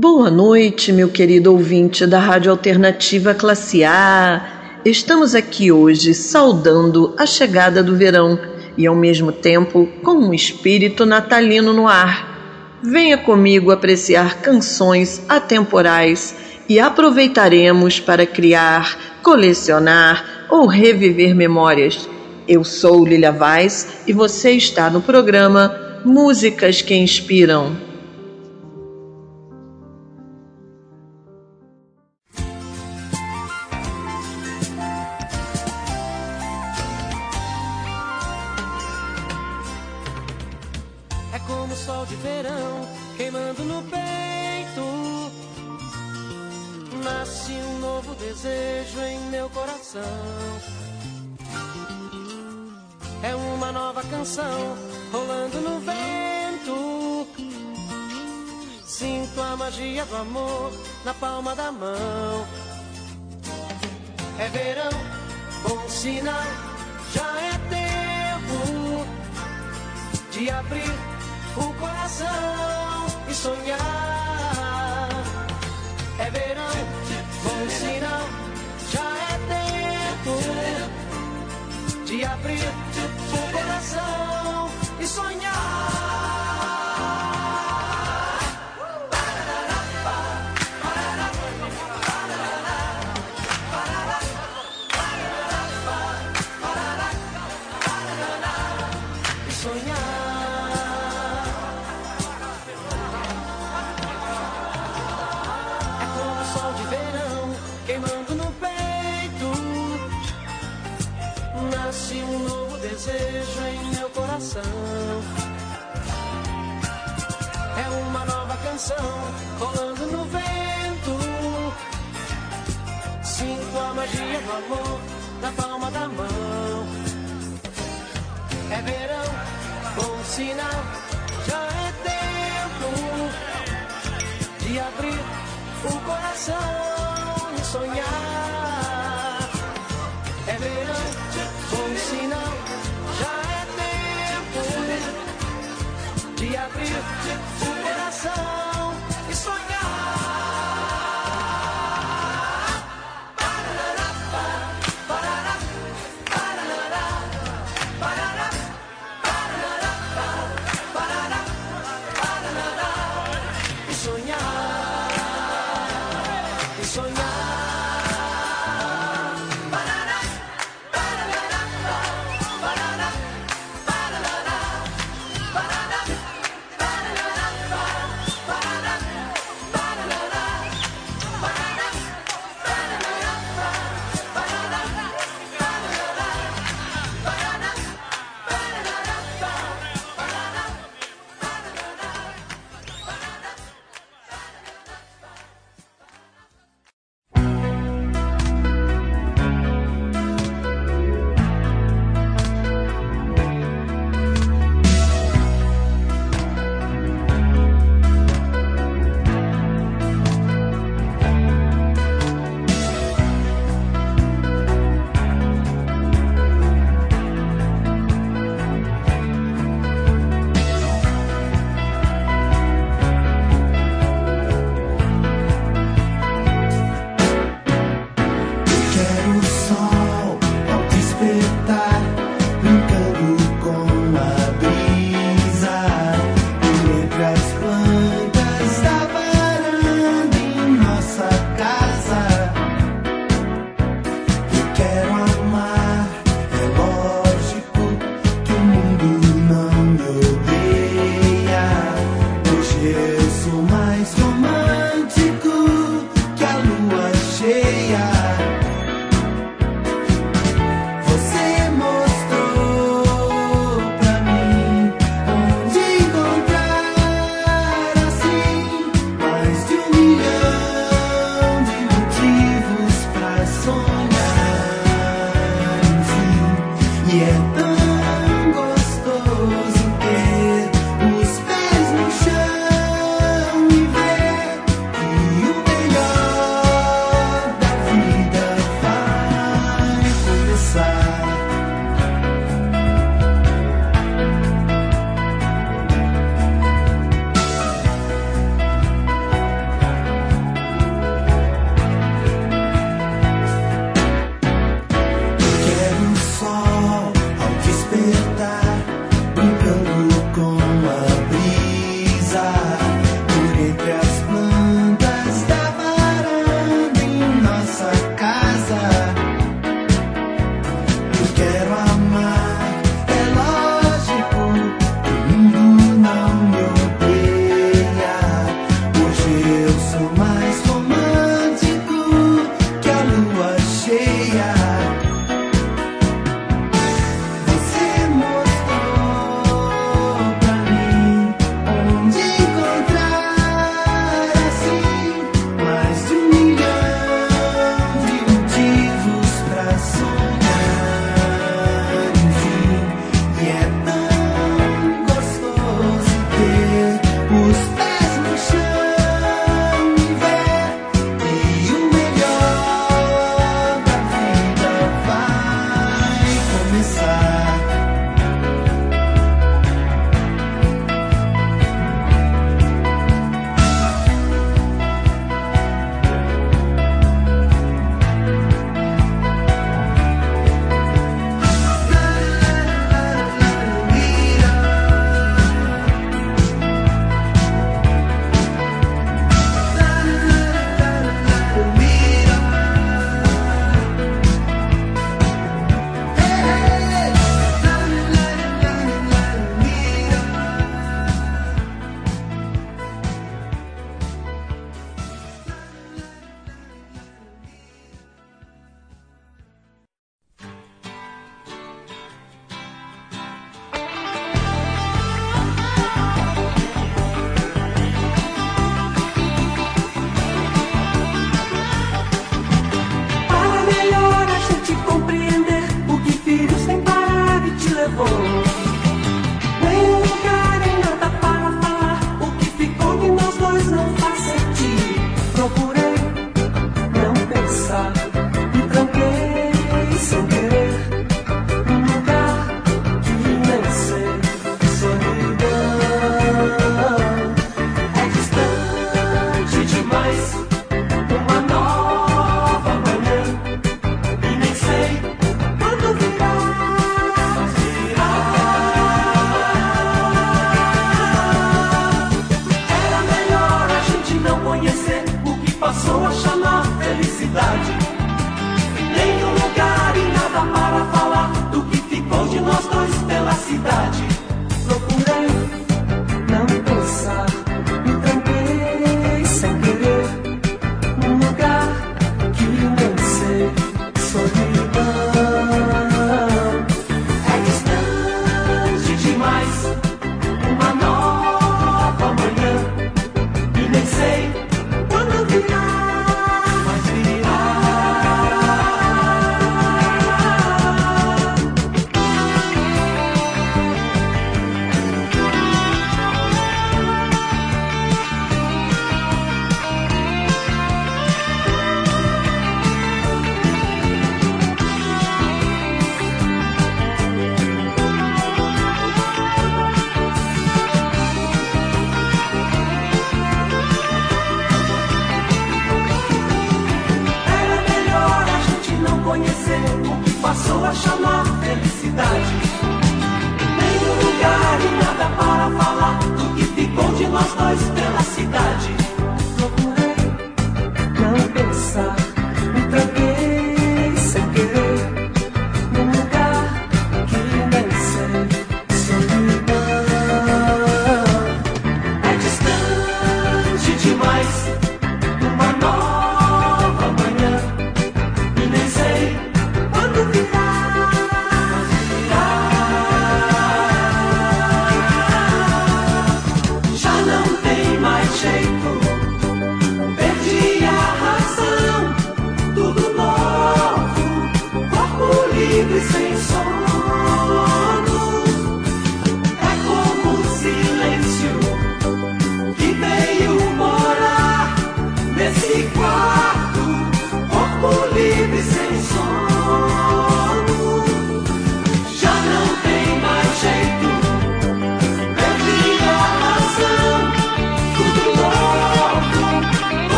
Boa noite, meu querido ouvinte da Rádio Alternativa Classe A. Estamos aqui hoje saudando a chegada do verão e, ao mesmo tempo, com um espírito natalino no ar. Venha comigo apreciar canções atemporais e aproveitaremos para criar, colecionar ou reviver memórias. Eu sou Lilia Vaz e você está no programa Músicas que Inspiram. canção rolando no vento. Sinto a magia do amor na palma da mão. É verão, bom sinal, já é tempo de abrir o coração.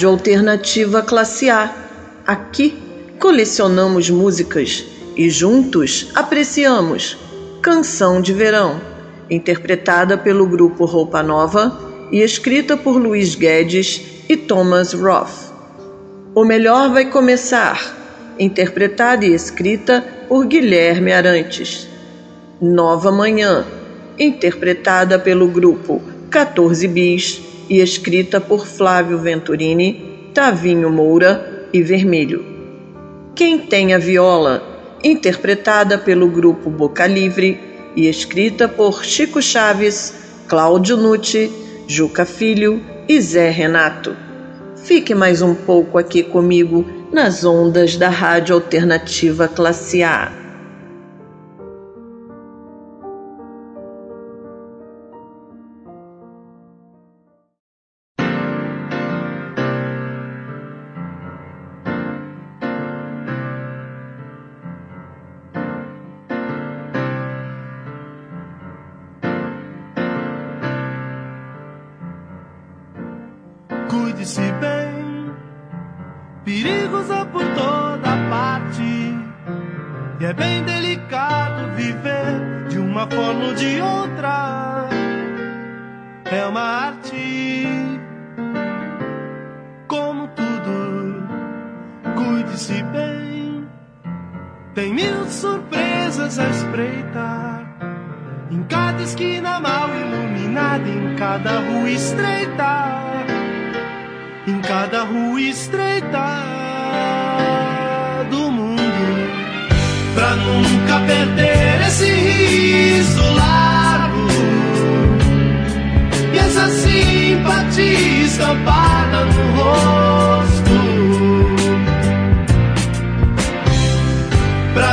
Rádio Alternativa Classe A. Aqui colecionamos músicas e juntos apreciamos Canção de Verão, interpretada pelo grupo Roupa Nova e escrita por Luiz Guedes e Thomas Roth. O Melhor Vai Começar, interpretada e escrita por Guilherme Arantes. Nova Manhã, interpretada pelo grupo 14 Bis e escrita por Flávio Venturini, Tavinho Moura e Vermelho. Quem tem a viola, interpretada pelo grupo Boca Livre e escrita por Chico Chaves, Cláudio Nucci, Juca Filho e Zé Renato. Fique mais um pouco aqui comigo nas ondas da Rádio Alternativa Classe A.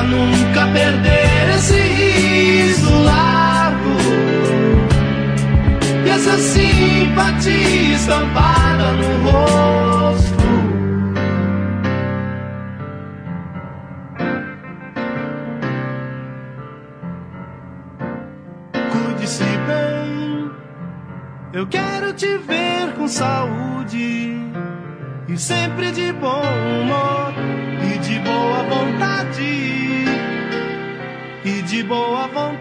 nunca perder esse riso largo. E essa simpatia estampada no rosto. Cuide-se bem, eu quero te ver com saúde. E sempre de bom humor e de boa vontade e de boa vontade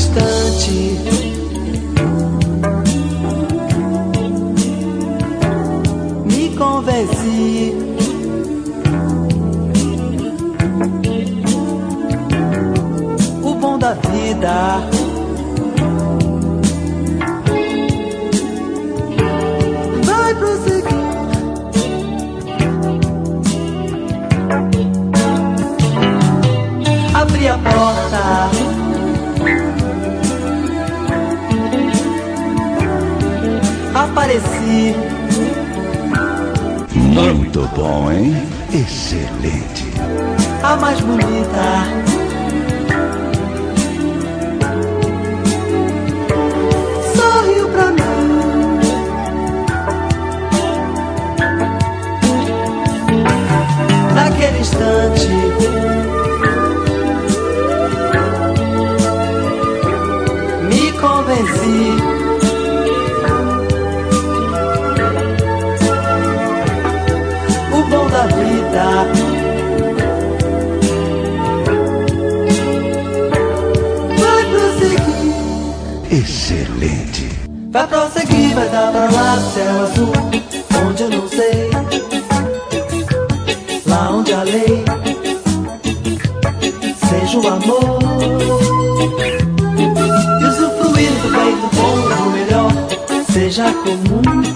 instante Me convenci. O bom da vida. Vai prosseguir. Abri a porta. Muito bom, hein? Excelente. A mais bonita. instante Vai prosseguir. Excelente. Vai prosseguir, vai dar pra lá, céu azul, onde eu não sei. Lá onde a lei seja o amor. E usufruir do bem, do bom, do melhor, seja comum.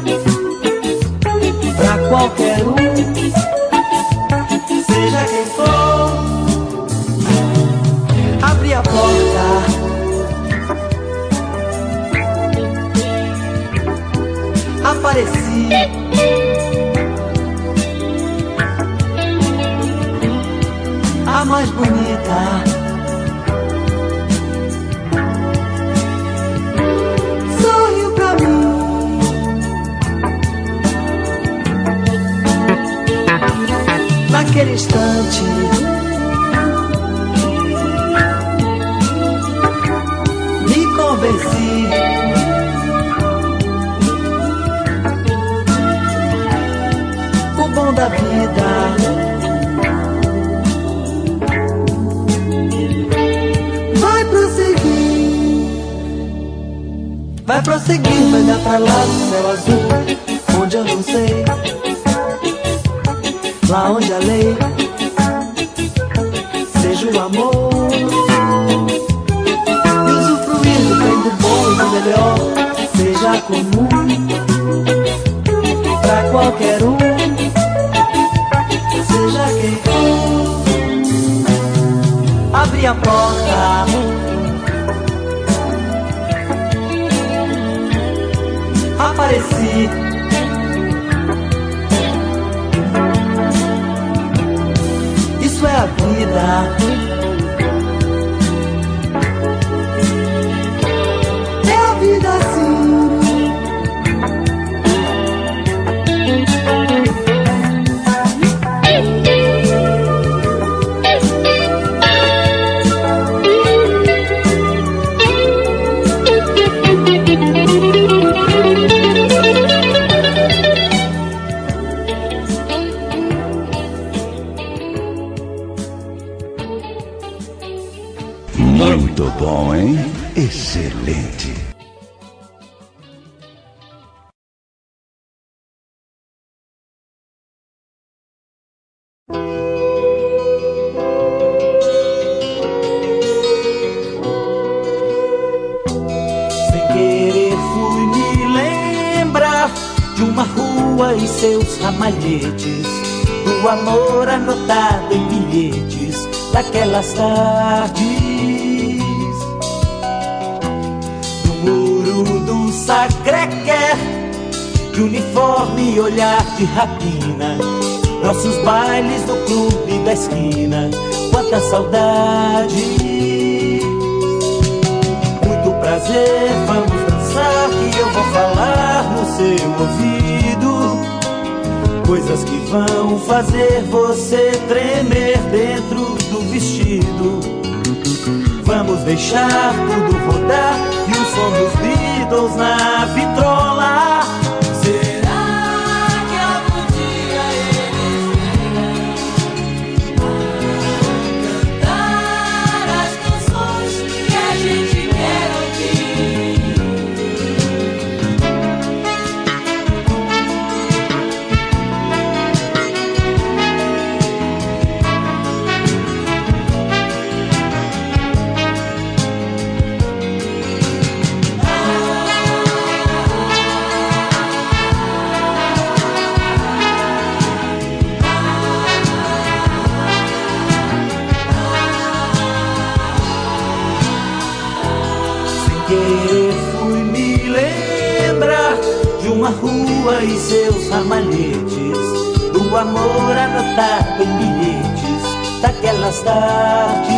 Daquelas tardes. No muro do Sacré-Cœur De uniforme e olhar de rapina Nossos bailes no clube da esquina Quanta saudade. Muito prazer, vamos vou falar no seu ouvido Coisas que vão fazer você tremer dentro do vestido. Vamos deixar tudo rodar e o som dos Beatles na vitrola. E seus ramalhetes. Do amor anotado em bilhetes Daquelas tardes.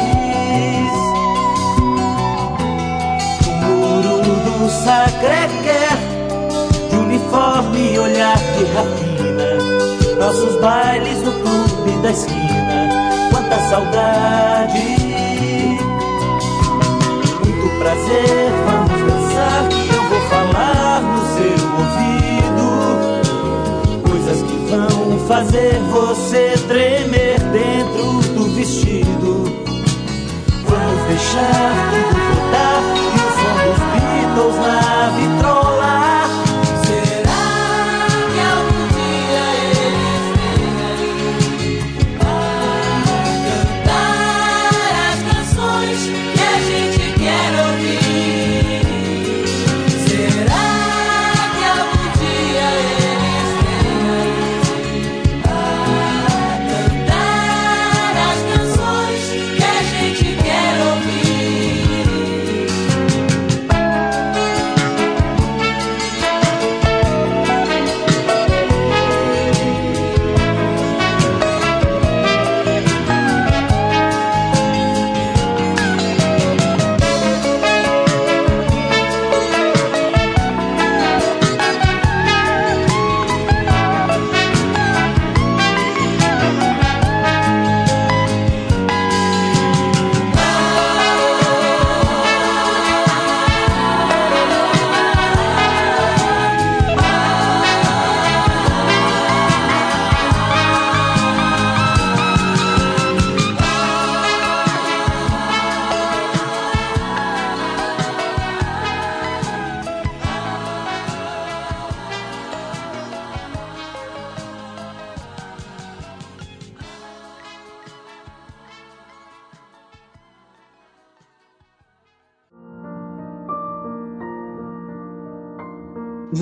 No muro do Sacré-Cœur De uniforme e olhar de rapina. Nossos bailes no clube da esquina Quanta saudade. Muito prazer, vamos fazer você tremer dentro do vestido. Vamos deixar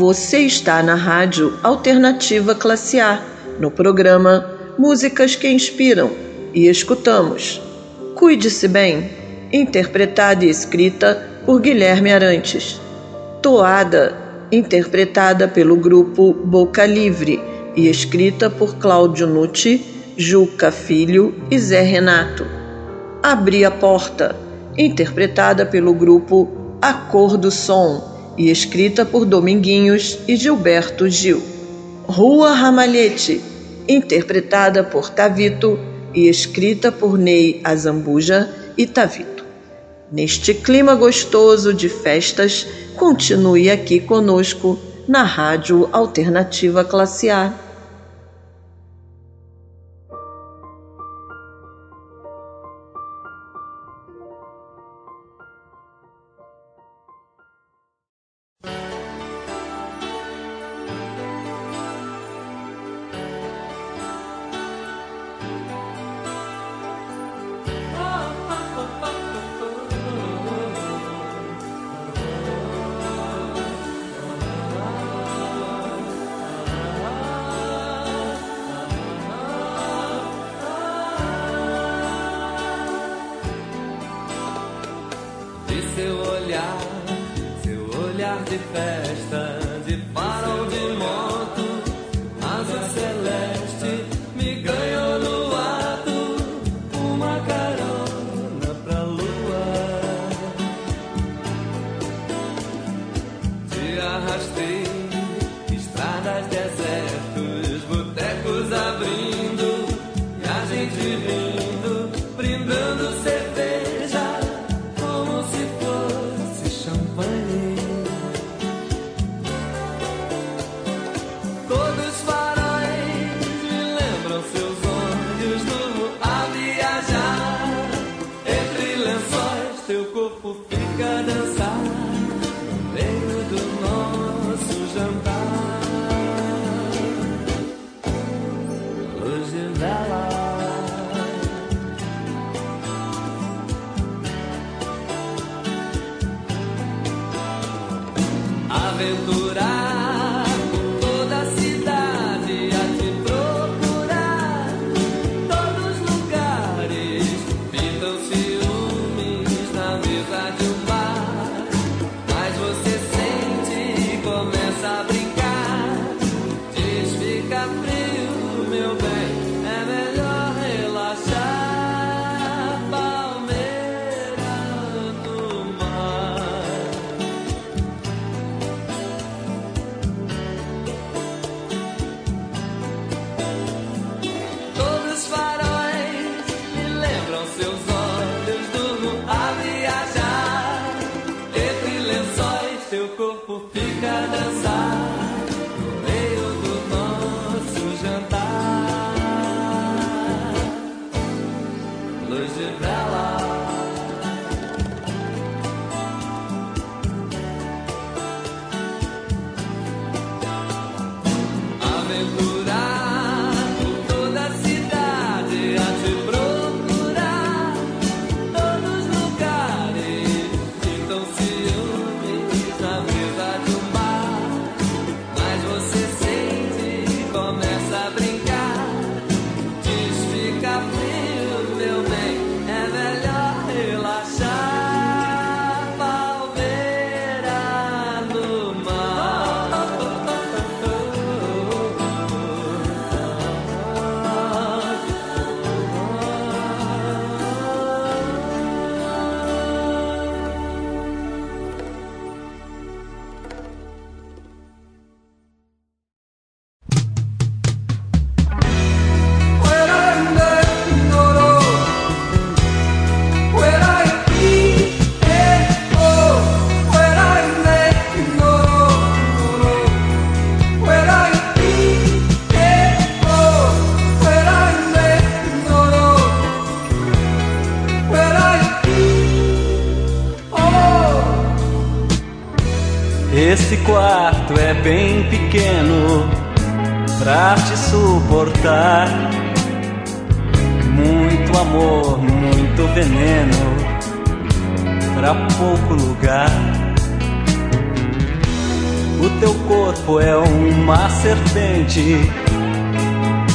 Você está na Rádio Alternativa Classe A, no programa Músicas que Inspiram, e escutamos Cuide-se Bem, interpretada e escrita por Guilherme Arantes. Toada, interpretada pelo grupo Boca Livre e escrita por Cláudio Nucci, Juca Filho e Zé Renato. Abri a Porta, interpretada pelo grupo A Cor do Som e escrita por Dominguinhos e Gilberto Gil. Rua Ramalhete, interpretada por Tavito e escrita por Ney Azambuja e Tavito. Neste clima gostoso de festas, continue aqui conosco na Rádio Alternativa Classe A.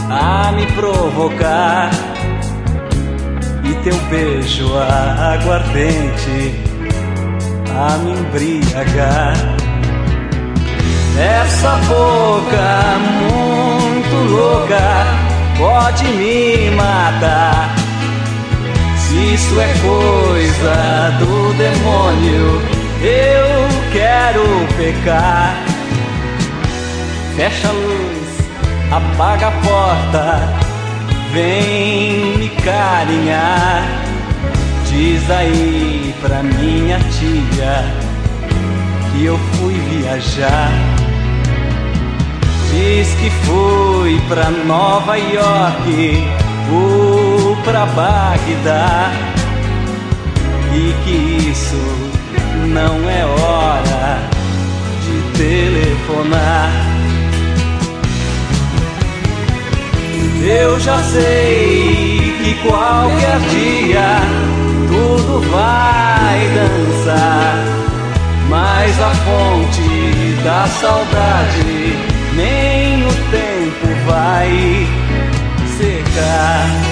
a me provocar. E teu beijo aguardente a me embriagar. Essa boca muito louca pode me matar. Se isso é coisa do demônio, eu quero pecar. Fecha apaga a porta, vem me carinhar. Diz aí pra minha tia que eu fui viajar. Diz que fui pra Nova York, ou pra Bagdá, e que isso não é hora de telefonar. Eu já sei que qualquer dia tudo vai dançar, mas a fonte da saudade nem o tempo vai secar.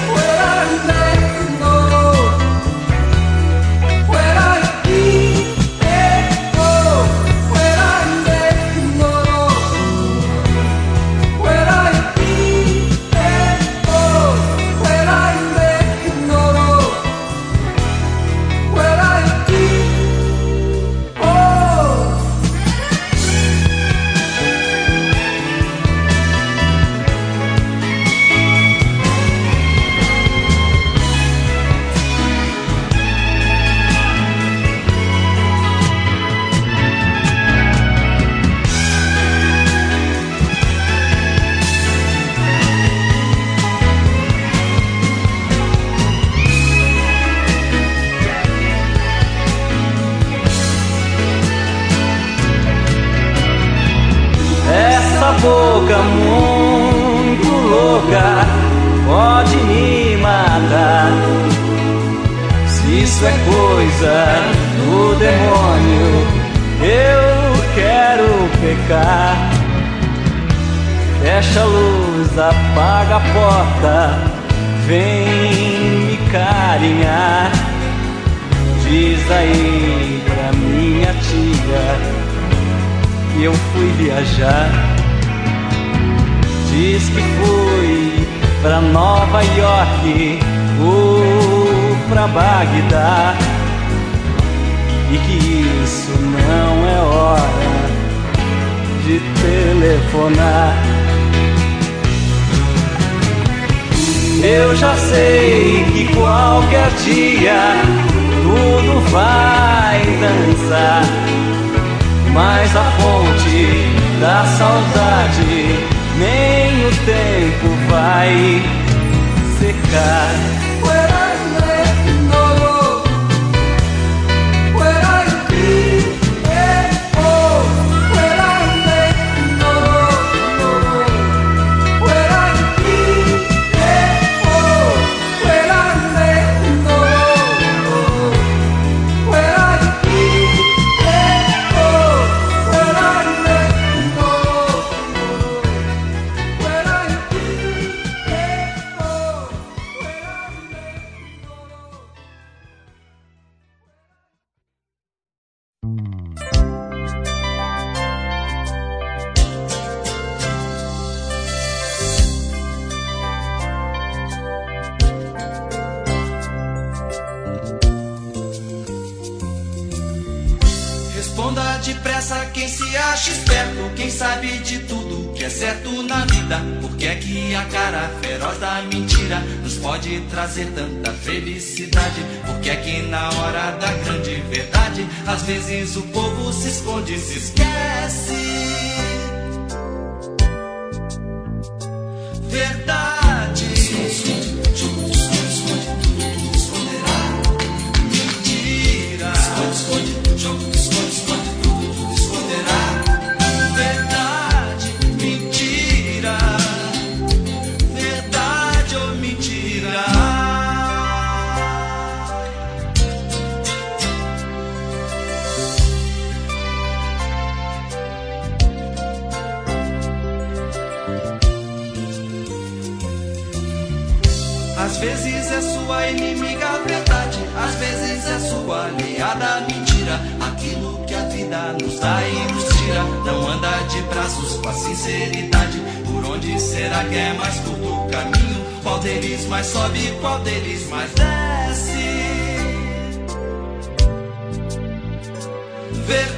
bit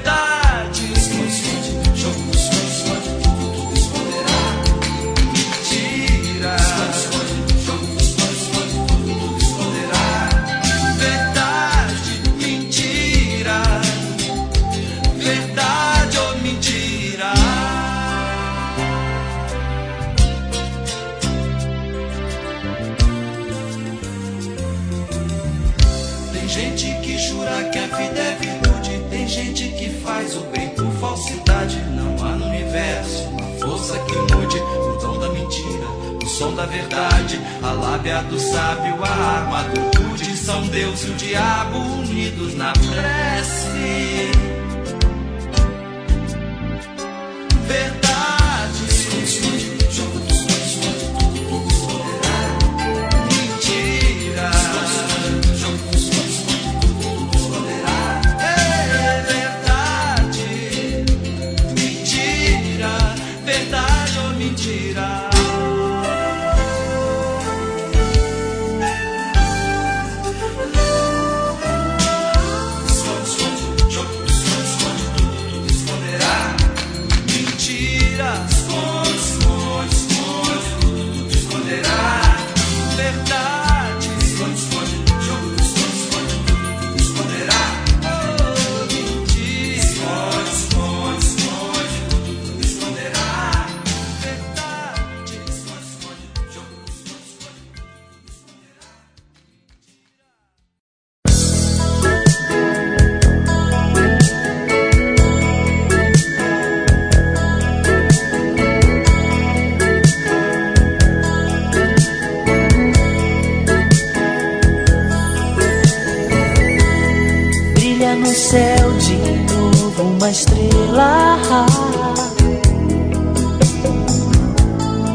de novo uma estrela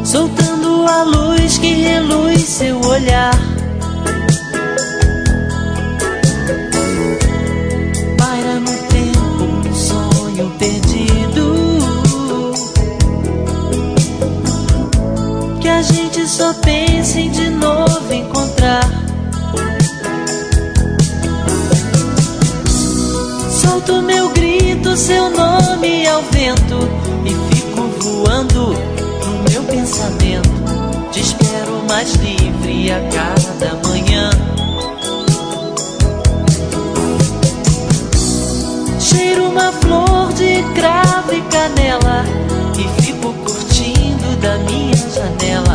Soltando a luz que reluz seu olhar. Paira no tempo um sonho perdido Que a gente só pensa em de seu nome ao vento e fico voando no meu pensamento. Te espero mais livre a cada manhã. Cheiro uma flor de cravo e canela e fico curtindo da minha janela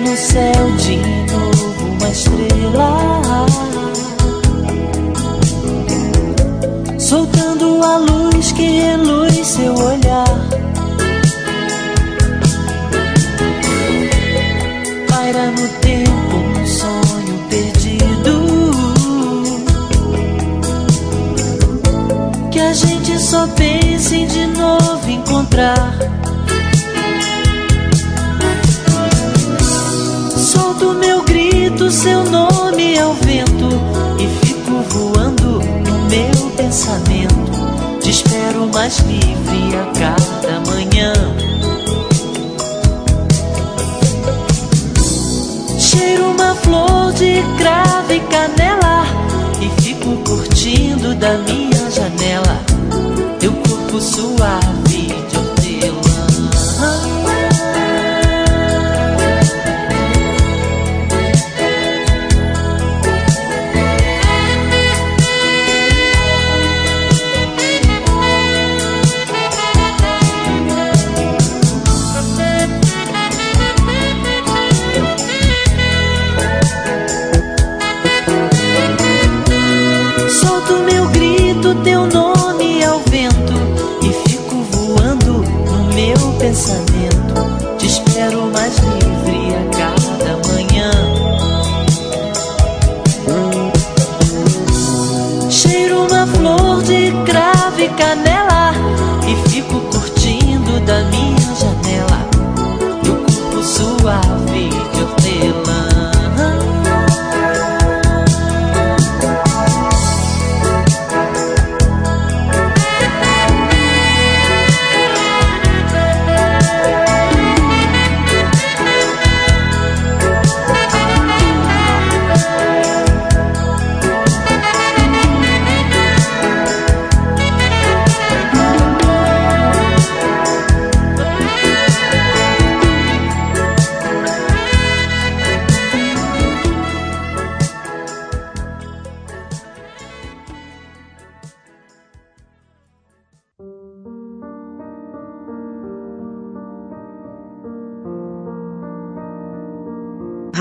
no céu de novo uma estrela. Soltando a luz que reluz seu olhar. Paira no tempo um sonho perdido. Que a gente só pensa em de novo encontrar seu nome ao vento e fico voando no meu pensamento. Te espero mais livre a cada manhã. Cheiro uma flor de cravo e canela e fico curtindo da minha janela teu corpo suave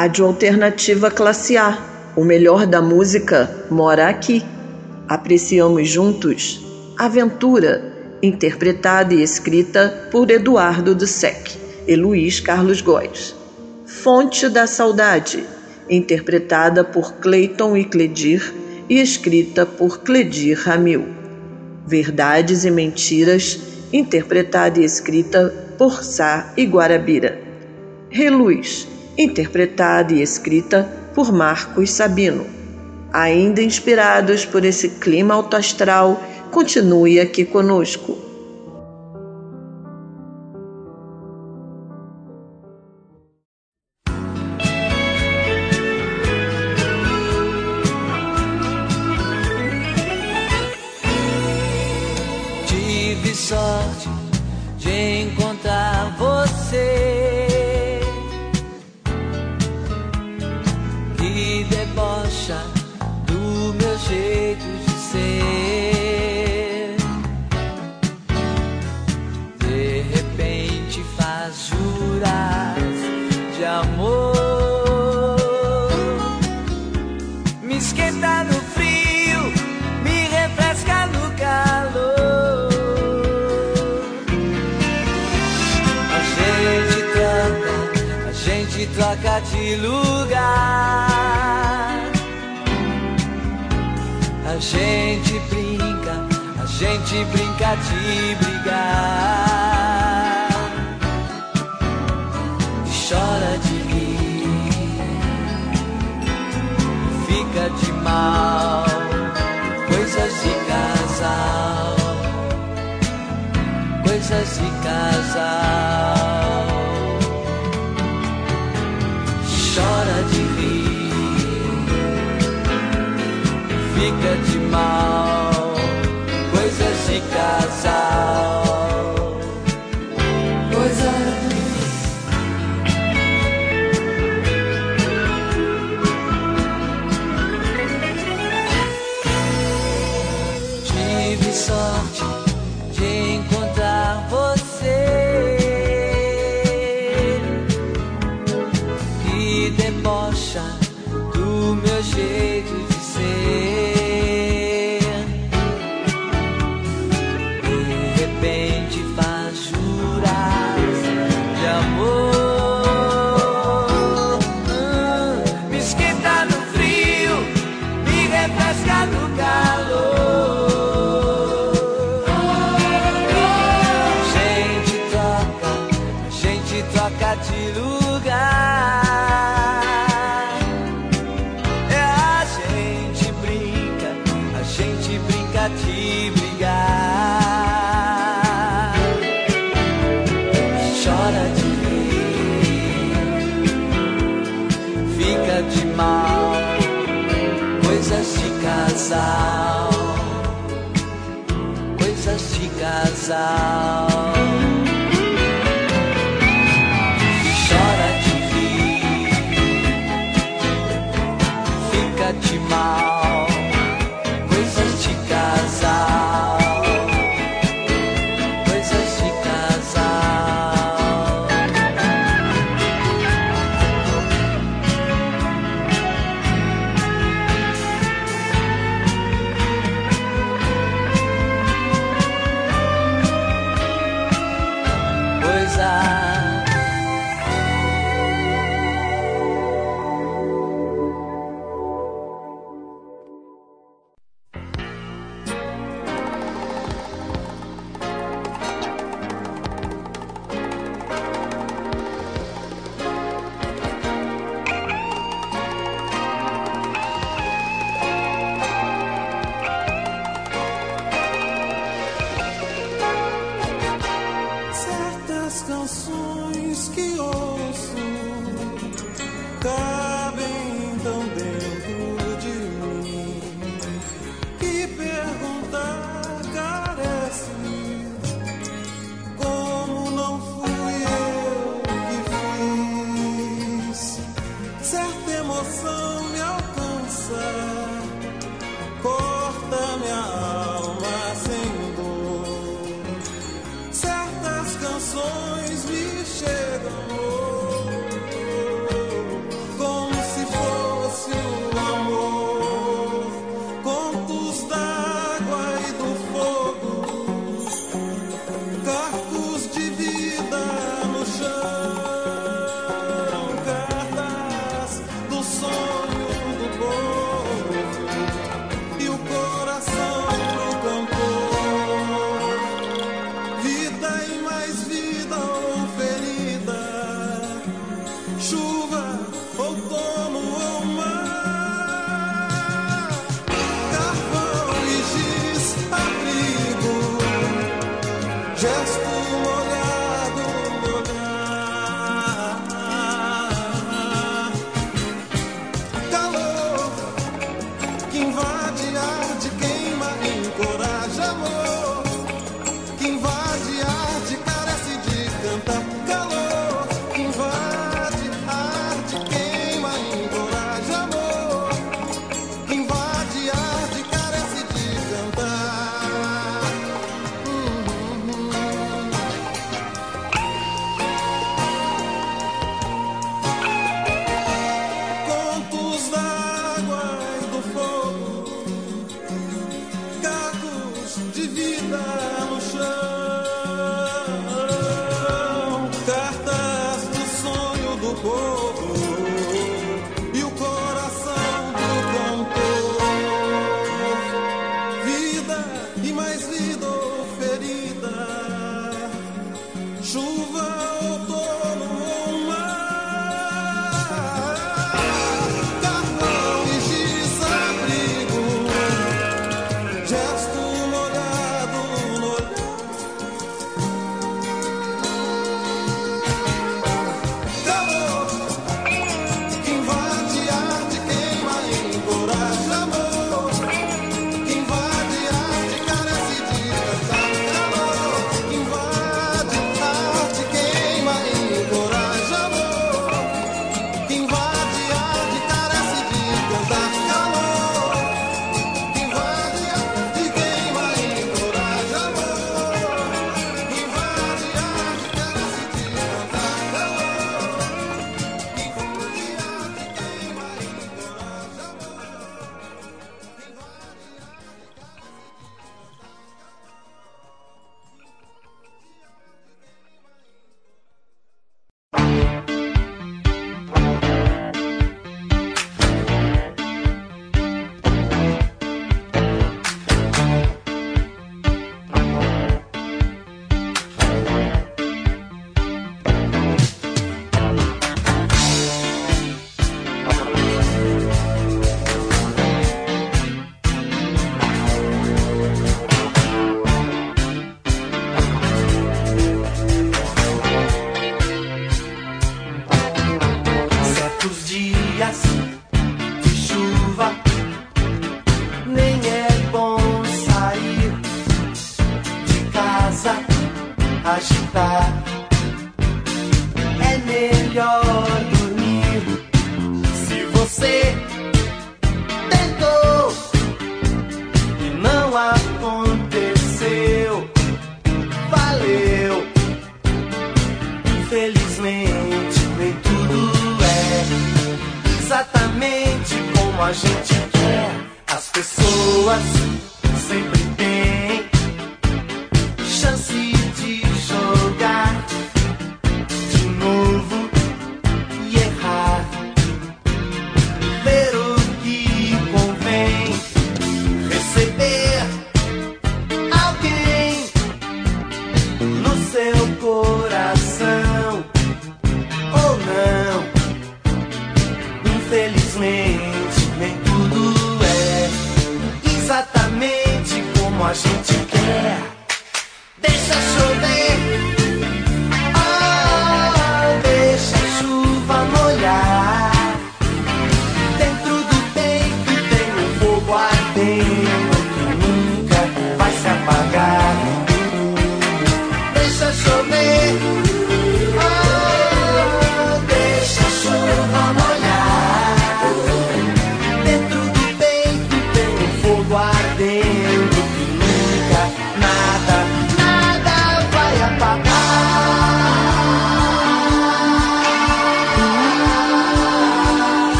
Rádio Alternativa Classe A. O melhor da música mora aqui. Apreciamos juntos Aventura, interpretada e escrita por Eduardo Dussek e Luiz Carlos Góes. Fonte da Saudade, interpretada por Cleiton e Cledir e escrita por Cledir Ramil. Verdades e Mentiras, interpretada e escrita por Sá e Guarabira. Reluz, interpretada e escrita por Marcos Sabino. Ainda inspirados por esse clima autoastral, continue aqui conosco. debocha do meu jeito de ser. out. lá. há.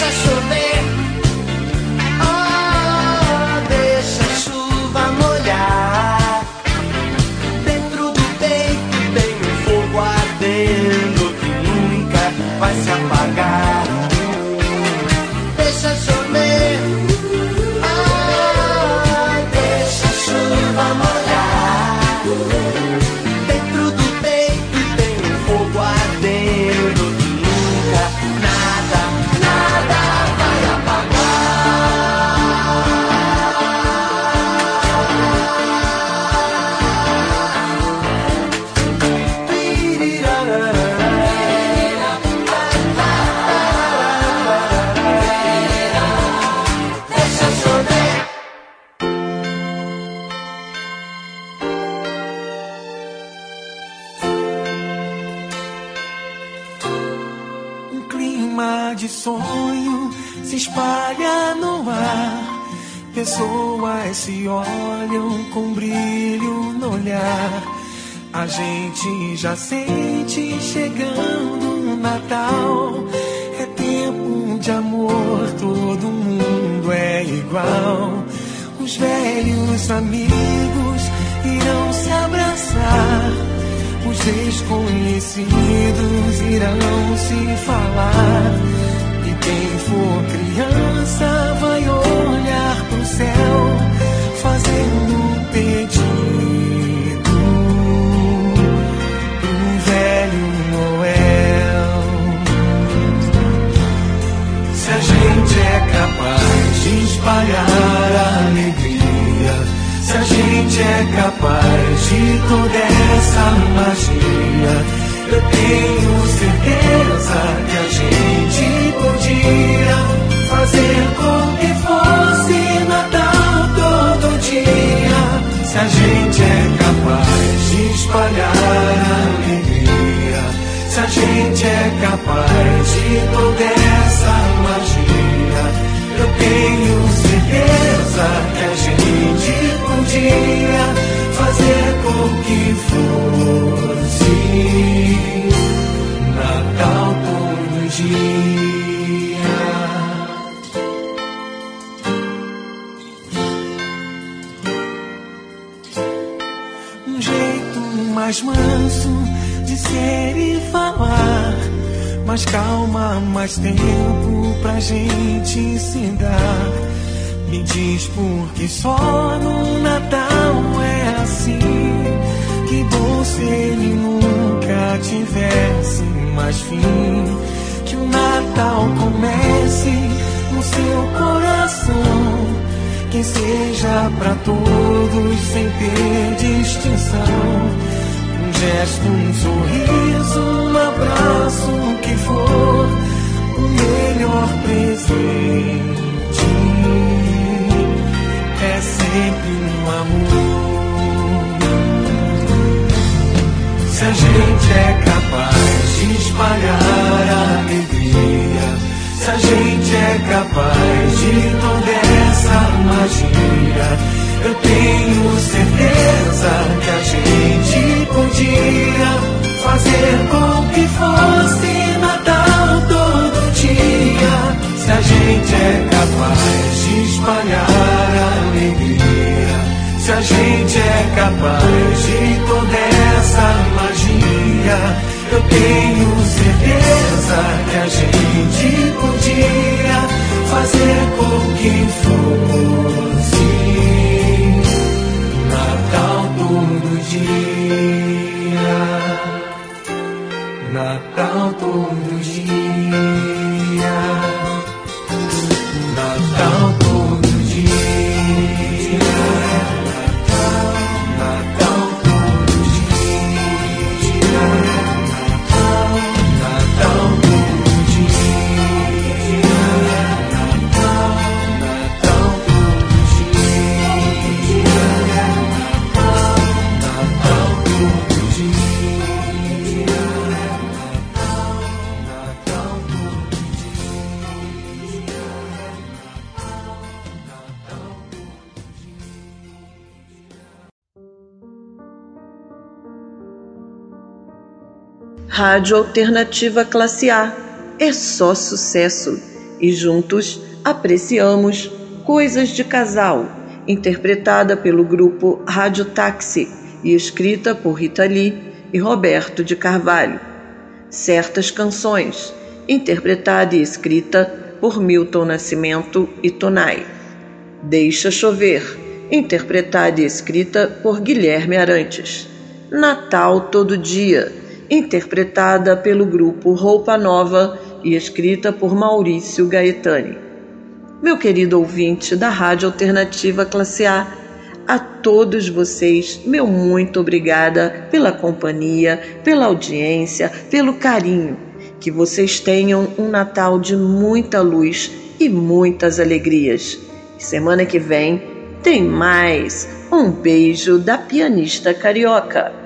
Que já sente chegando o Natal. É tempo de amor, todo mundo é igual. Os velhos amigos irão se abraçar. Os desconhecidos irão se falar. E quem for criança vai olhar é capaz de toda essa magia. Eu tenho certeza que a gente podia fazer com que fosse Natal todo dia. Se a gente é capaz de espalhar alegria, se a gente é capaz 14, Natal todo dia. Um jeito mais manso de ser e falar. Mais calma, mais tempo pra gente se dar. Me diz por que só no Natal é assim. Que bom se ele nunca tivesse mais fim. Que o Natal comece no seu coração. Que seja pra todos sem ter distinção. Um gesto, um sorriso, um abraço, o que for, o melhor presente é sempre um amor. Se a gente é capaz de espalhar a alegria, se a gente é capaz de toda essa magia. Eu tenho certeza que a gente podia fazer com que fosse Natal todo dia. Se a gente é capaz de espalhar a alegria, se a gente é capaz de toda essa magia, eu tenho certeza que a gente podia fazer com que fosse Rádio Alternativa Classe A. É só sucesso. E juntos apreciamos Coisas de Casal, interpretada pelo grupo Rádio Táxi e escrita por Rita Lee e Roberto de Carvalho. Certas Canções, interpretada e escrita por Milton Nascimento e Tonai. Deixa Chover, interpretada e escrita por Guilherme Arantes. Natal Todo Dia, interpretada pelo grupo Roupa Nova e escrita por Maurício Gaetani. Meu querido ouvinte da Rádio Alternativa Classe A, a todos vocês, meu muito obrigada pela companhia, pela audiência, pelo carinho. Que vocês tenham um Natal de muita luz e muitas alegrias. Semana que vem tem mais. Um beijo da pianista carioca.